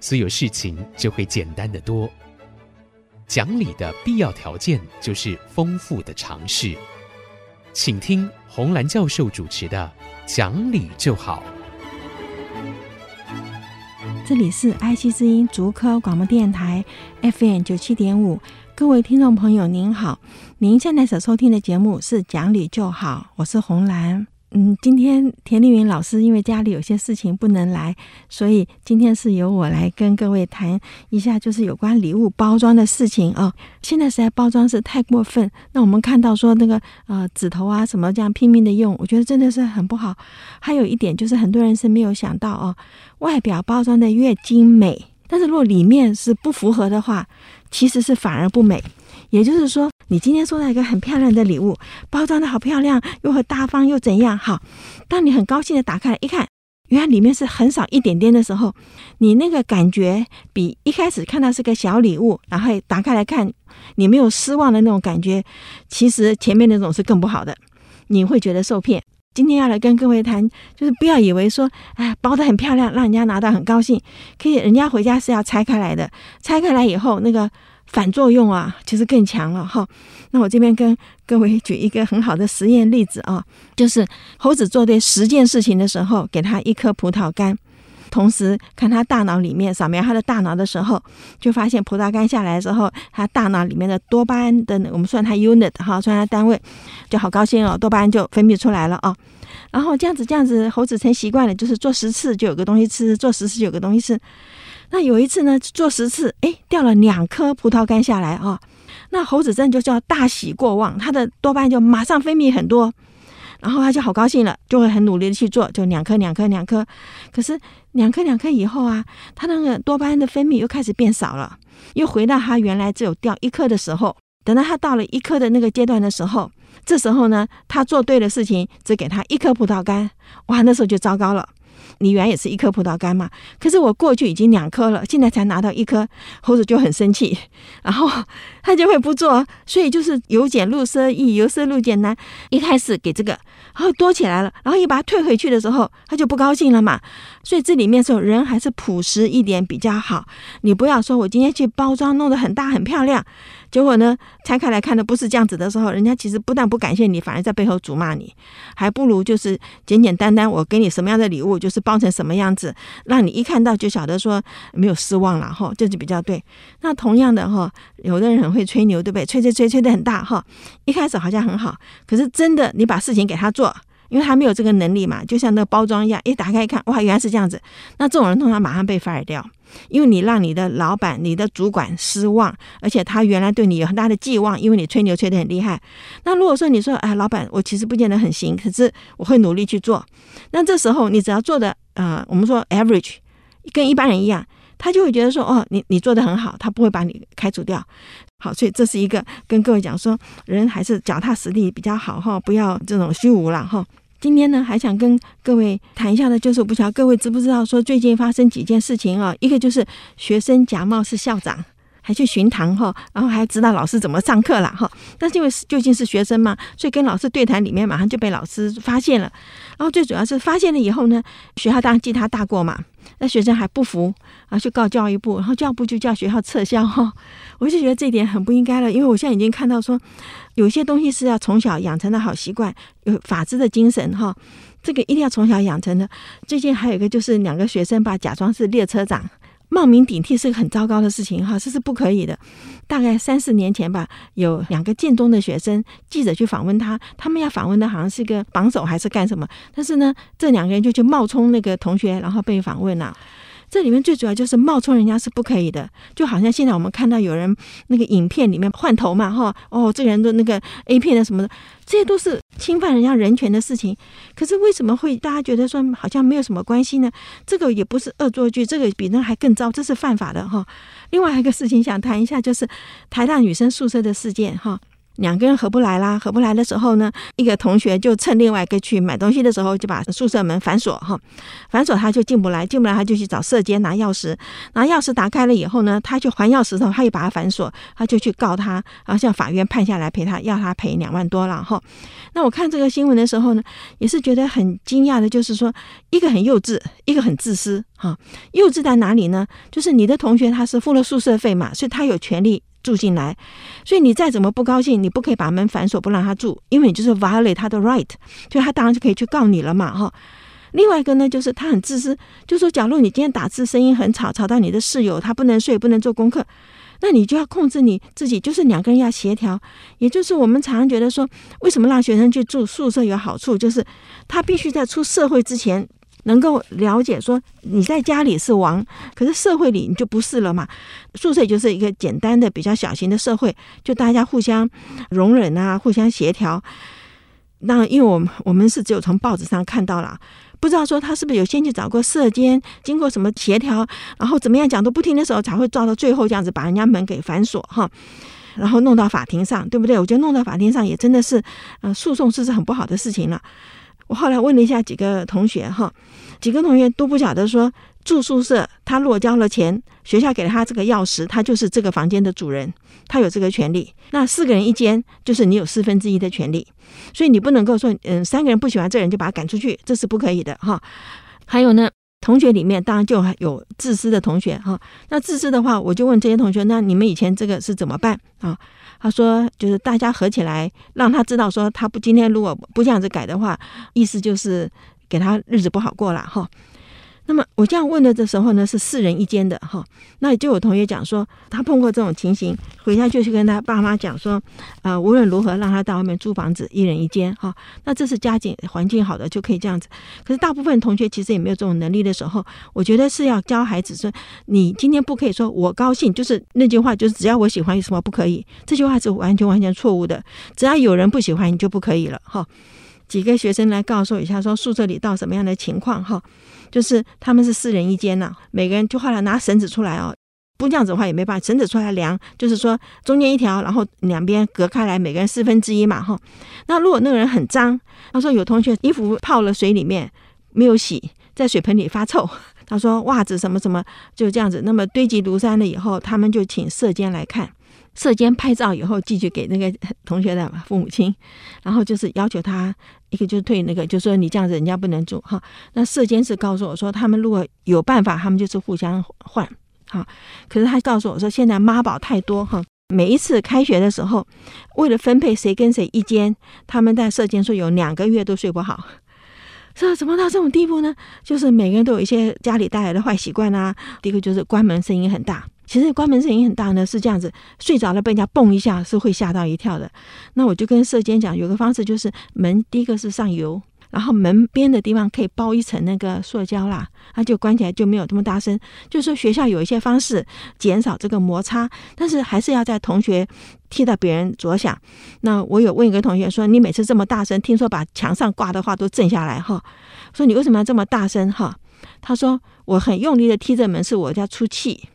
所有事情就会简单得多。讲理的必要条件就是丰富的常识。请听洪兰教授主持的《讲理就好》。这里是 IC 之音竹科广播电台 FM 九七点五，各位听众朋友您好，您现在所收听的节目是《讲理就好》，我是洪兰。嗯，今天田丽云老师因为家里有些事情不能来，所以今天是由我来跟各位谈一下，就是有关礼物包装的事情哦。现在实在包装是太过分，那我们看到说那个呃纸头啊什么这样拼命的用，我觉得真的是很不好。还有一点就是很多人是没有想到哦，外表包装的越精美，但是如果里面是不符合的话，其实是反而不美。也就是说，你今天收到一个很漂亮的礼物，包装的好漂亮，又很大方，又怎样？好，当你很高兴的打开一看，原来里面是很少一点点的时候，你那个感觉比一开始看到是个小礼物，然后打开来看，你没有失望的那种感觉，其实前面那种是更不好的，你会觉得受骗。今天要来跟各位谈，就是不要以为说，哎，包得很漂亮，让人家拿到很高兴，可以，人家回家是要拆开来的，拆开来以后那个。反作用啊，其实更强了哈。那我这边跟各位举一个很好的实验例子啊，就是猴子做对十件事情的时候，给他一颗葡萄干，同时看他大脑里面扫描他的大脑的时候，就发现葡萄干下来的时候，他大脑里面的多巴胺的我们算它 unit 哈，算它单位，就好高兴哦，多巴胺就分泌出来了啊。然后这样子这样子，猴子成习惯了，就是做十次就有个东西吃，做十次就有个东西吃。那有一次呢，做十次，哎，掉了两颗葡萄干下来啊、哦！那猴子真就叫大喜过望，他的多巴胺就马上分泌很多，然后他就好高兴了，就会很努力的去做，就两颗两颗两颗。可是两颗两颗以后啊，他那个多巴胺的分泌又开始变少了，又回到他原来只有掉一颗的时候。等到他到了一颗的那个阶段的时候，这时候呢，他做对的事情，只给他一颗葡萄干，哇，那时候就糟糕了。你原来也是一颗葡萄干嘛，可是我过去已经两颗了，现在才拿到一颗，猴子就很生气，然后 他就会不做，所以就是由俭入奢易，由奢入俭难。一开始给这个，然后多起来了，然后一把它退回去的时候，他就不高兴了嘛。所以这里面说人还是朴实一点比较好，你不要说我今天去包装弄得很大很漂亮。结果呢，拆开来看的不是这样子的时候，人家其实不但不感谢你，反而在背后辱骂你，还不如就是简简单单，我给你什么样的礼物，就是包成什么样子，让你一看到就晓得说没有失望了哈，这就比较对。那同样的哈，有的人很会吹牛，对不对？吹吹吹吹得很大哈，一开始好像很好，可是真的你把事情给他做。因为他没有这个能力嘛，就像那个包装一样，一打开一看，哇，原来是这样子。那这种人通常马上被 fire 掉，因为你让你的老板、你的主管失望，而且他原来对你有很大的寄望，因为你吹牛吹得很厉害。那如果说你说，哎，老板，我其实不见得很行，可是我会努力去做。那这时候你只要做的，呃，我们说 average，跟一般人一样，他就会觉得说，哦，你你做得很好，他不会把你开除掉。好，所以这是一个跟各位讲说，人还是脚踏实地比较好哈，不要这种虚无了哈。今天呢，还想跟各位谈一下的，就是我不晓得各位知不知道，说最近发生几件事情啊，一个就是学生假冒是校长。还去巡堂哈，然后还知道老师怎么上课了哈。但是因为究竟是学生嘛，所以跟老师对谈里面马上就被老师发现了。然后最主要是发现了以后呢，学校当然记他大过嘛。那学生还不服啊，去告教育部，然后教育部就叫学校撤销哈。我就觉得这一点很不应该了，因为我现在已经看到说，有些东西是要从小养成的好习惯，有法治的精神哈，这个一定要从小养成的。最近还有一个就是两个学生吧，假装是列车长。冒名顶替是个很糟糕的事情哈，这是不可以的。大概三四年前吧，有两个建中的学生，记者去访问他，他们要访问的好像是一个榜首还是干什么？但是呢，这两个人就去冒充那个同学，然后被访问了。这里面最主要就是冒充人家是不可以的，就好像现在我们看到有人那个影片里面换头嘛，哈，哦，这个人的那个 A 片的什么的，这些都是侵犯人家人权的事情。可是为什么会大家觉得说好像没有什么关系呢？这个也不是恶作剧，这个比那还更糟，这是犯法的哈。另外一个事情想谈一下，就是台大女生宿舍的事件哈。两个人合不来啦，合不来的时候呢，一个同学就趁另外一个去买东西的时候，就把宿舍门反锁哈，反锁他就进不来，进不来他就去找舍监拿钥匙，拿钥匙打开了以后呢，他就还钥匙的时候，他又把他反锁，他就去告他，然后向法院判下来赔他，要他赔两万多了哈。那我看这个新闻的时候呢，也是觉得很惊讶的，就是说一个很幼稚，一个很自私哈。幼稚在哪里呢？就是你的同学他是付了宿舍费嘛，所以他有权利。住进来，所以你再怎么不高兴，你不可以把门反锁，不让他住，因为你就是 violate 他的 right，就他当然就可以去告你了嘛，哈。另外一个呢，就是他很自私，就说假如你今天打字声音很吵，吵到你的室友，他不能睡，不能做功课，那你就要控制你自己，就是两个人要协调。也就是我们常常觉得说，为什么让学生去住宿舍有好处，就是他必须在出社会之前。能够了解说你在家里是王，可是社会里你就不是了嘛。宿舍就是一个简单的、比较小型的社会，就大家互相容忍啊，互相协调。那因为我们我们是只有从报纸上看到了，不知道说他是不是有先去找过舍监，经过什么协调，然后怎么样讲都不听的时候，才会造到最后这样子把人家门给反锁哈，然后弄到法庭上，对不对？我觉得弄到法庭上也真的是，呃，诉讼是是很不好的事情了。我后来问了一下几个同学哈，几个同学都不晓得说住宿舍，他如果交了钱，学校给了他这个钥匙，他就是这个房间的主人，他有这个权利。那四个人一间，就是你有四分之一的权利，所以你不能够说，嗯，三个人不喜欢这人就把他赶出去，这是不可以的哈。还有呢，同学里面当然就有自私的同学哈。那自私的话，我就问这些同学，那你们以前这个是怎么办啊？他说：“就是大家合起来，让他知道说，他不今天如果不这样子改的话，意思就是给他日子不好过了哈。”那么我这样问的的时候呢，是四人一间的哈。那就有同学讲说，他碰过这种情形，回家就去跟他爸妈讲说，啊、呃，无论如何让他到外面租房子，一人一间哈。那这是家境环境好的就可以这样子。可是大部分同学其实也没有这种能力的时候，我觉得是要教孩子说，你今天不可以说我高兴，就是那句话，就是只要我喜欢有什么不可以？这句话是完全完全错误的。只要有人不喜欢，你就不可以了哈。几个学生来告诉一下，说宿舍里到什么样的情况哈。就是他们是四人一间呐，每个人就后来拿绳子出来哦，不这样子的话也没办法，绳子出来量，就是说中间一条，然后两边隔开来，每个人四分之一嘛哈。那如果那个人很脏，他说有同学衣服泡了水里面没有洗，在水盆里发臭，他说袜子什么什么就这样子，那么堆积如山了以后，他们就请舍监来看。舍监拍照以后寄去给那个同学的父母亲，然后就是要求他一个就是退那个，就说你这样子人家不能住哈。那舍监是告诉我说，他们如果有办法，他们就是互相换哈。可是他告诉我说，现在妈宝太多哈，每一次开学的时候，为了分配谁跟谁一间，他们在舍监说有两个月都睡不好。这怎么到这种地步呢？就是每个人都有一些家里带来的坏习惯啊。第一个就是关门声音很大。其实关门声音很大呢，是这样子，睡着了被人家蹦一下是会吓到一跳的。那我就跟舍监讲，有个方式就是门第一个是上油，然后门边的地方可以包一层那个塑胶啦，它就关起来就没有这么大声。就是说学校有一些方式减少这个摩擦，但是还是要在同学替到别人着想。那我有问一个同学说：“你每次这么大声，听说把墙上挂的话都震下来哈？说你为什么要这么大声哈？”他说：“我很用力的踢着门，是我要出气。”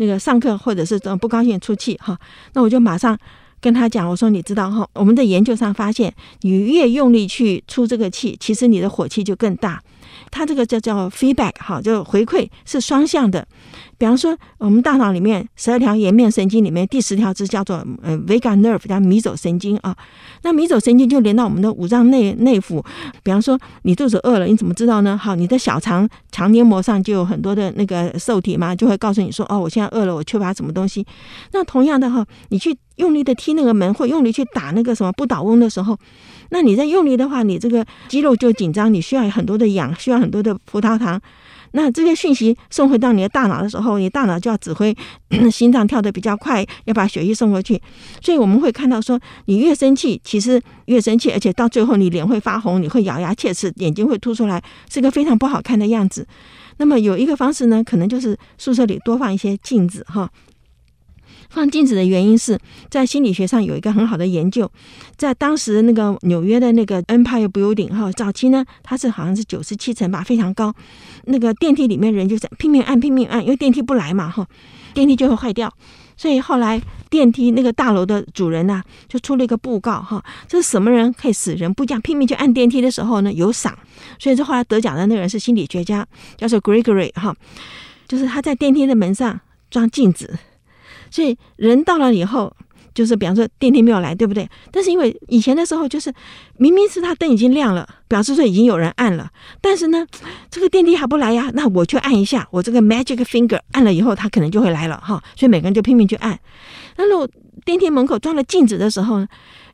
那个上课或者是怎么不高兴出气哈，那我就马上跟他讲，我说你知道哈，我们在研究上发现，你越用力去出这个气，其实你的火气就更大。他这个叫叫 feedback 哈，就回馈是双向的。比方说，我们大脑里面十二条颜面神经里面第十条是叫做呃 vagus nerve，叫迷走神经啊。那迷走神经就连到我们的五脏内内腑。比方说，你肚子饿了，你怎么知道呢？好，你的小肠肠黏膜上就有很多的那个受体嘛，就会告诉你说，哦，我现在饿了，我缺乏什么东西。那同样的哈，你去用力的踢那个门，或用力去打那个什么不倒翁的时候，那你在用力的话，你这个肌肉就紧张，你需要很多的氧，需要很多的葡萄糖。那这些讯息送回到你的大脑的时候，你大脑就要指挥 心脏跳得比较快，要把血液送回去。所以我们会看到说，你越生气，其实越生气，而且到最后你脸会发红，你会咬牙切齿，眼睛会凸出来，是个非常不好看的样子。那么有一个方式呢，可能就是宿舍里多放一些镜子哈。放镜子的原因是在心理学上有一个很好的研究，在当时那个纽约的那个 Empire Building 哈，早期呢它是好像是九十七层吧，非常高。那个电梯里面人就是拼命按拼命按，因为电梯不来嘛哈，电梯就会坏掉。所以后来电梯那个大楼的主人呐，就出了一个布告哈，这是什么人可以死人不这样拼命去按电梯的时候呢有赏。所以这后来得奖的那个人是心理学家，叫做 Gregory 哈，就是他在电梯的门上装镜子。所以人到了以后，就是比方说电梯没有来，对不对？但是因为以前的时候，就是明明是他灯已经亮了，表示说已经有人按了，但是呢，这个电梯还不来呀，那我去按一下，我这个 magic finger 按了以后，他可能就会来了哈。所以每个人就拼命去按。那如果电梯门口装了镜子的时候呢？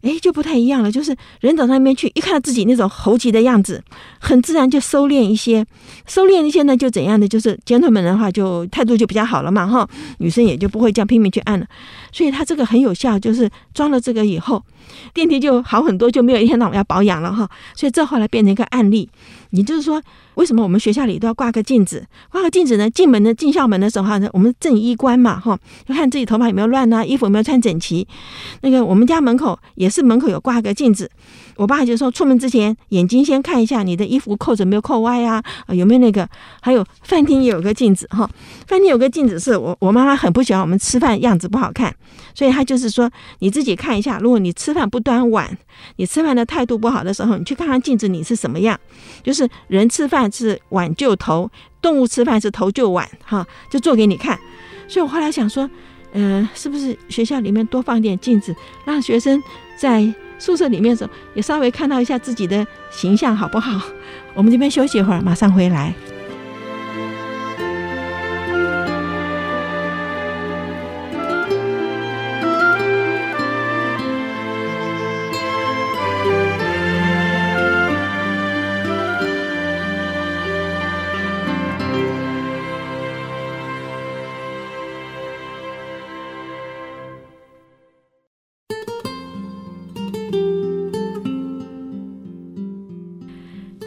哎，就不太一样了。就是人走到那边去，一看到自己那种猴急的样子，很自然就收敛一些，收敛一些呢，就怎样的？就是 gentleman 的话，就态度就比较好了嘛，哈，女生也就不会这样拼命去按了。所以他这个很有效，就是装了这个以后，电梯就好很多，就没有一天到晚要保养了哈。所以这后来变成一个案例，也就是说。为什么我们学校里都要挂个镜子？挂个镜子呢？进门的进校门的时候哈，我们正衣冠嘛，哈，就看自己头发有没有乱啊，衣服有没有穿整齐。那个我们家门口也是门口有挂个镜子。我爸就说，出门之前眼睛先看一下你的衣服扣子有没有扣歪呀，啊，有没有那个？还有饭厅也有个镜子哈，饭厅有个镜子是我我妈妈很不喜欢我们吃饭样子不好看，所以她就是说你自己看一下，如果你吃饭不端碗，你吃饭的态度不好的时候，你去看看镜子你是什么样，就是人吃饭是碗就头，动物吃饭是头就碗哈，就做给你看。所以我后来想说，嗯、是不是学校里面多放点镜子，让学生在。宿舍里面的时候，也稍微看到一下自己的形象，好不好？我们这边休息一会儿，马上回来。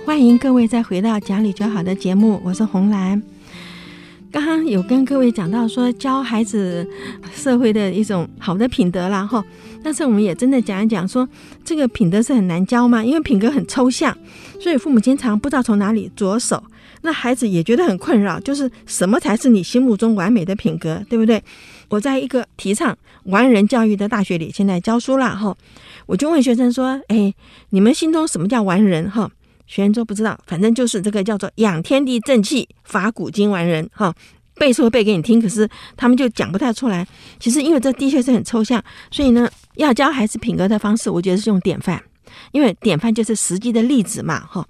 欢迎各位再回到讲理就好的节目，我是红兰。刚刚有跟各位讲到说教孩子社会的一种好的品德啦，哈。但是我们也真的讲一讲说，这个品德是很难教嘛，因为品格很抽象，所以父母经常不知道从哪里着手。那孩子也觉得很困扰，就是什么才是你心目中完美的品格，对不对？我在一个提倡完人教育的大学里，现在教书了，哈。我就问学生说：“哎，你们心中什么叫完人？”哈。学员都不知道，反正就是这个叫做养天地正气，法古今完人哈，背是会背给你听，可是他们就讲不太出来。其实因为这的确是很抽象，所以呢，要教孩子品格的方式，我觉得是用典范，因为典范就是实际的例子嘛哈。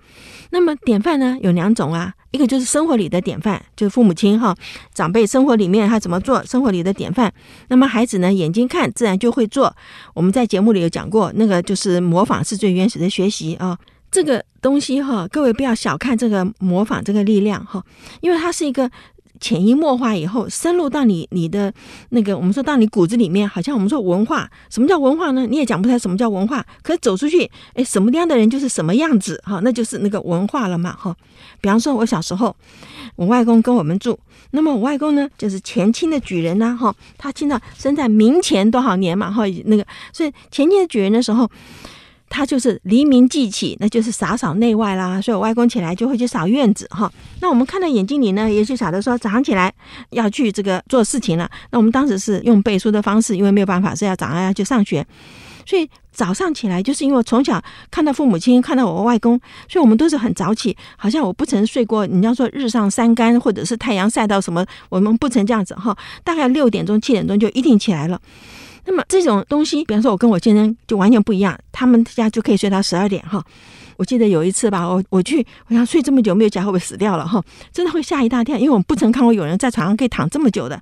那么典范呢有两种啊，一个就是生活里的典范，就是父母亲哈长辈生活里面他怎么做，生活里的典范。那么孩子呢眼睛看自然就会做。我们在节目里有讲过，那个就是模仿是最原始的学习啊。这个东西哈，各位不要小看这个模仿这个力量哈，因为它是一个潜移默化以后深入到你你的那个我们说到你骨子里面，好像我们说文化，什么叫文化呢？你也讲不出来什么叫文化，可是走出去，哎，什么样的人就是什么样子哈，那就是那个文化了嘛哈。比方说，我小时候，我外公跟我们住，那么我外公呢就是前清的举人呐哈，他听到生在明前多少年嘛哈，那个所以前清的举人的时候。他就是黎明即起，那就是洒扫内外啦。所以我外公起来就会去扫院子哈。那我们看到眼睛里呢，也就晓得说早上起来要去这个做事情了。那我们当时是用背书的方式，因为没有办法是要早上要去上学，所以早上起来就是因为从小看到父母亲，看到我外公，所以我们都是很早起，好像我不曾睡过。你要说日上三竿，或者是太阳晒到什么，我们不曾这样子哈。大概六点钟、七点钟就一定起来了。那么这种东西，比方说，我跟我先生就完全不一样，他们家就可以睡到十二点哈。我记得有一次吧，我我去，我想睡这么久没有觉会不会死掉了哈？真的会吓一大跳，因为我们不曾看过有人在床上可以躺这么久的。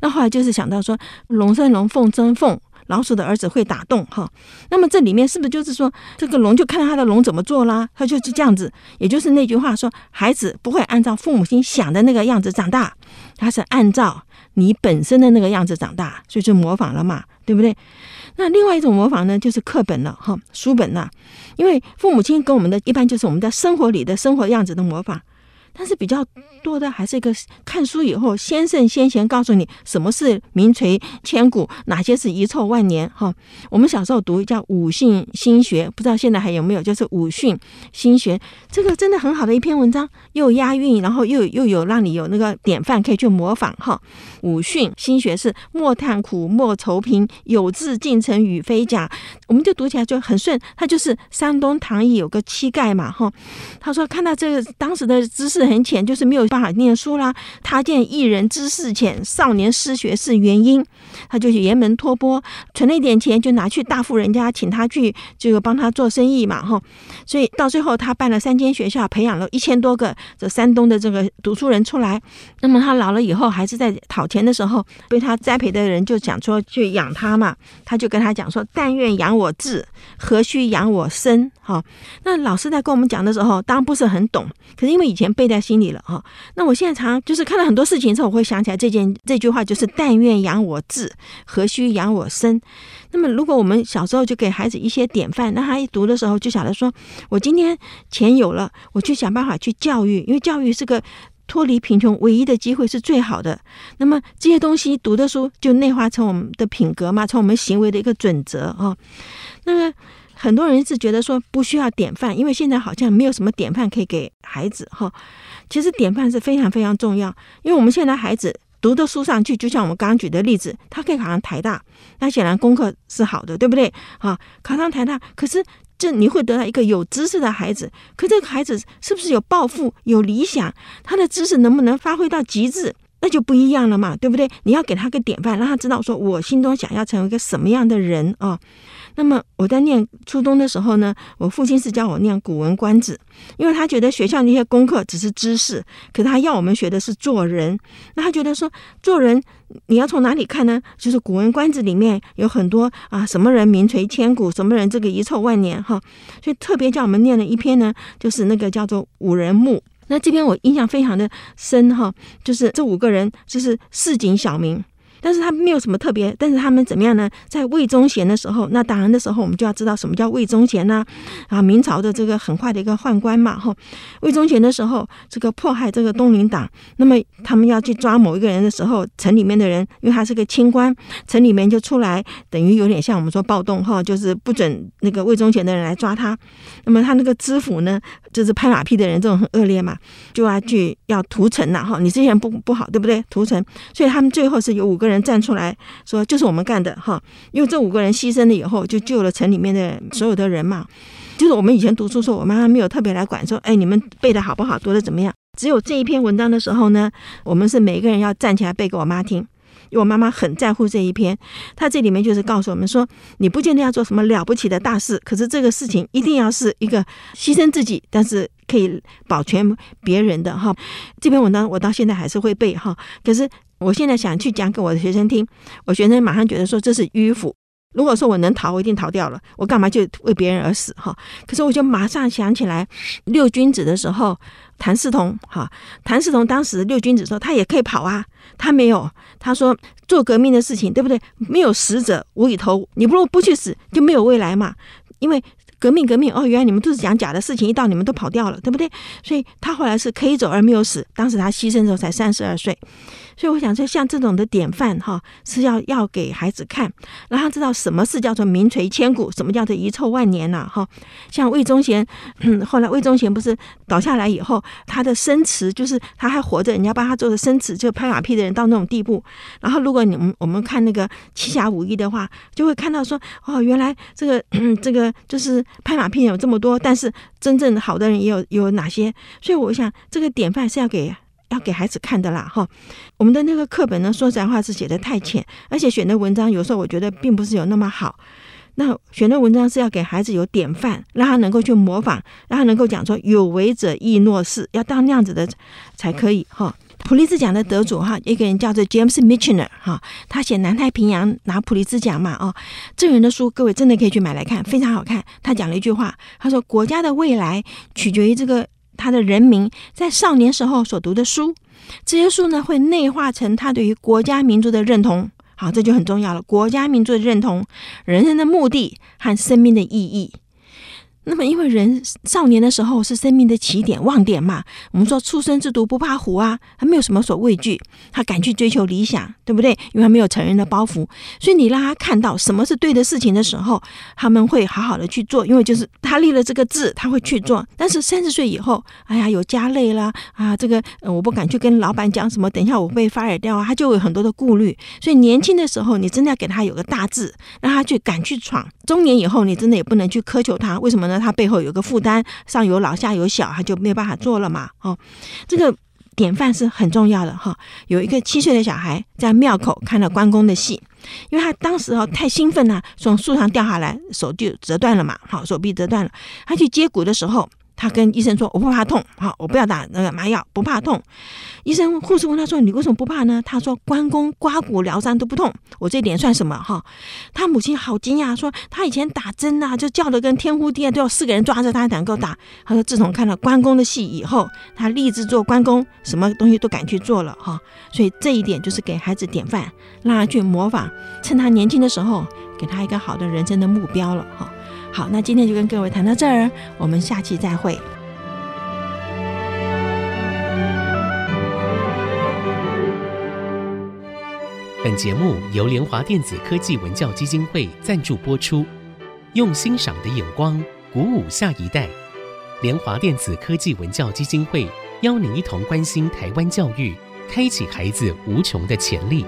那后来就是想到说，龙生龙，凤生凤，老鼠的儿子会打洞哈。那么这里面是不是就是说，这个龙就看到他的龙怎么做啦？他就是这样子，也就是那句话说，孩子不会按照父母亲想的那个样子长大，他是按照你本身的那个样子长大，所以就模仿了嘛，对不对？那另外一种模仿呢，就是课本了哈，书本了，因为父母亲跟我们的一般就是我们在生活里的生活样子的模仿。但是比较多的还是一个看书以后，先圣先贤告诉你什么是名垂千古，哪些是遗臭万年。哈，我们小时候读叫五训心学，不知道现在还有没有？就是五训心学，这个真的很好的一篇文章，又押韵，然后又又有让你有那个典范可以去模仿。哈，五训心学是莫叹苦，莫愁贫，有志进城与非假。我们就读起来就很顺。他就是山东唐义有个乞丐嘛，哈，他说看到这个当时的知识。很浅，就是没有办法念书啦。他见一人知识浅，少年失学是原因，他就去沿门托钵，存了一点钱，就拿去大富人家，请他去就帮他做生意嘛，哈。所以到最后，他办了三间学校，培养了一千多个这山东的这个读书人出来。那么他老了以后，还是在讨钱的时候，被他栽培的人就讲说去养他嘛，他就跟他讲说：“但愿养我智，何须养我身？”哈。那老师在跟我们讲的时候，当然不是很懂，可是因为以前背的。在心里了哈，那我现在常就是看到很多事情的时候，我会想起来这件这句话，就是“但愿养我智，何须养我身”。那么，如果我们小时候就给孩子一些典范，那他一读的时候就晓得说：“我今天钱有了，我去想办法去教育，因为教育是个脱离贫穷唯一的机会，是最好的。”那么这些东西读的书就内化成我们的品格嘛，成我们行为的一个准则啊。那么。很多人是觉得说不需要典范，因为现在好像没有什么典范可以给孩子哈。其实典范是非常非常重要，因为我们现在孩子读的书上去，就像我们刚刚举的例子，他可以考上台大，那显然功课是好的，对不对？啊，考上台大，可是这你会得到一个有知识的孩子，可这个孩子是不是有抱负、有理想？他的知识能不能发挥到极致？那就不一样了嘛，对不对？你要给他个典范，让他知道说我心中想要成为一个什么样的人啊。那么我在念初中的时候呢，我父亲是教我念《古文观止》，因为他觉得学校那些功课只是知识，可他要我们学的是做人。那他觉得说做人你要从哪里看呢？就是《古文观止》里面有很多啊，什么人名垂千古，什么人这个遗臭万年哈。所以特别叫我们念了一篇呢，就是那个叫做《五人墓》。那这篇我印象非常的深哈，就是这五个人就是市井小民。但是他没有什么特别，但是他们怎么样呢？在魏忠贤的时候，那当然的时候，我们就要知道什么叫魏忠贤呢？啊，明朝的这个很坏的一个宦官嘛，哈。魏忠贤的时候，这个迫害这个东林党，那么他们要去抓某一个人的时候，城里面的人，因为他是个清官，城里面就出来，等于有点像我们说暴动哈，就是不准那个魏忠贤的人来抓他。那么他那个知府呢，就是拍马屁的人，这种很恶劣嘛，就要去要屠城了哈。你之前不不好，对不对？屠城，所以他们最后是有五个人。人站出来说，就是我们干的哈，因为这五个人牺牲了以后，就救了城里面的所有的人嘛。就是我们以前读书时候，我妈妈没有特别来管说，哎，你们背的好不好，读的怎么样？只有这一篇文章的时候呢，我们是每个人要站起来背给我妈听，因为我妈妈很在乎这一篇。她这里面就是告诉我们说，你不见得要做什么了不起的大事，可是这个事情一定要是一个牺牲自己，但是可以保全别人的哈。这篇文章我到现在还是会背哈，可是。我现在想去讲给我的学生听，我学生马上觉得说这是迂腐。如果说我能逃，我一定逃掉了。我干嘛就为别人而死哈？可是我就马上想起来六君子的时候，谭嗣同哈，谭嗣同当时六君子说他也可以跑啊，他没有。他说做革命的事情，对不对？没有死者无以投，你不如不去死，就没有未来嘛。因为革命革命哦，原来你们都是讲假的事情，一到你们都跑掉了，对不对？所以他后来是可以走而没有死。当时他牺牲的时候才三十二岁。所以我想说，像这种的典范哈，是要要给孩子看，让他知道什么是叫做名垂千古，什么叫做遗臭万年呐哈。像魏忠贤，后来魏忠贤不是倒下来以后，他的生词就是他还活着，人家帮他做的生词，就拍马屁的人到那种地步。然后如果你们我们看那个《七侠五义》的话，就会看到说，哦，原来这个 这个就是拍马屁有这么多，但是真正好的人也有有哪些？所以我想，这个典范是要给。要给孩子看的啦，哈！我们的那个课本呢，说实在话是写的太浅，而且选的文章有时候我觉得并不是有那么好。那选的文章是要给孩子有典范，让他能够去模仿，让他能够讲说有为者亦若是，要当那样子的才可以哈。普利兹奖的得主哈，一个人叫做 James Michener 哈，他写南太平洋拿普利兹奖嘛哦，这人的书各位真的可以去买来看，非常好看。他讲了一句话，他说国家的未来取决于这个他的人民在少年时候所读的书，这些书呢会内化成他对于国家民族的认同。好，这就很重要了。国家民族的认同，人生的目的和生命的意义。那么，因为人少年的时候是生命的起点、旺点嘛，我们说初生之犊不怕虎啊，他没有什么所畏惧，他敢去追求理想，对不对？因为他没有成人的包袱，所以你让他看到什么是对的事情的时候，他们会好好的去做，因为就是他立了这个志，他会去做。但是三十岁以后，哎呀，有家累了啊，这个我不敢去跟老板讲什么，等一下我被 fire 掉啊，他就有很多的顾虑。所以年轻的时候，你真的要给他有个大志，让他去敢去闯。中年以后，你真的也不能去苛求他，为什么呢？他背后有个负担，上有老下有小，他就没有办法做了嘛。哦，这个典范是很重要的哈。有一个七岁的小孩在庙口看了关公的戏，因为他当时哦太兴奋了，从树上掉下来，手就折断了嘛。好，手臂折断了，他去接骨的时候。他跟医生说：“我不怕痛，好，我不要打那个麻药，不怕痛。”医生护士问他说：“你为什么不怕呢？”他说：“关公刮骨疗伤都不痛，我这点算什么？”哈，他母亲好惊讶，说：“他以前打针呐，就叫得跟天呼地盖，都要四个人抓着他才能够打。”他说：“自从看了关公的戏以后，他立志做关公，什么东西都敢去做了。”哈，所以这一点就是给孩子典范，让他去模仿，趁他年轻的时候，给他一个好的人生的目标了。哈。好，那今天就跟各位谈到这儿，我们下期再会。本节目由联华电子科技文教基金会赞助播出，用欣赏的眼光鼓舞下一代。联华电子科技文教基金会邀您一同关心台湾教育，开启孩子无穷的潜力。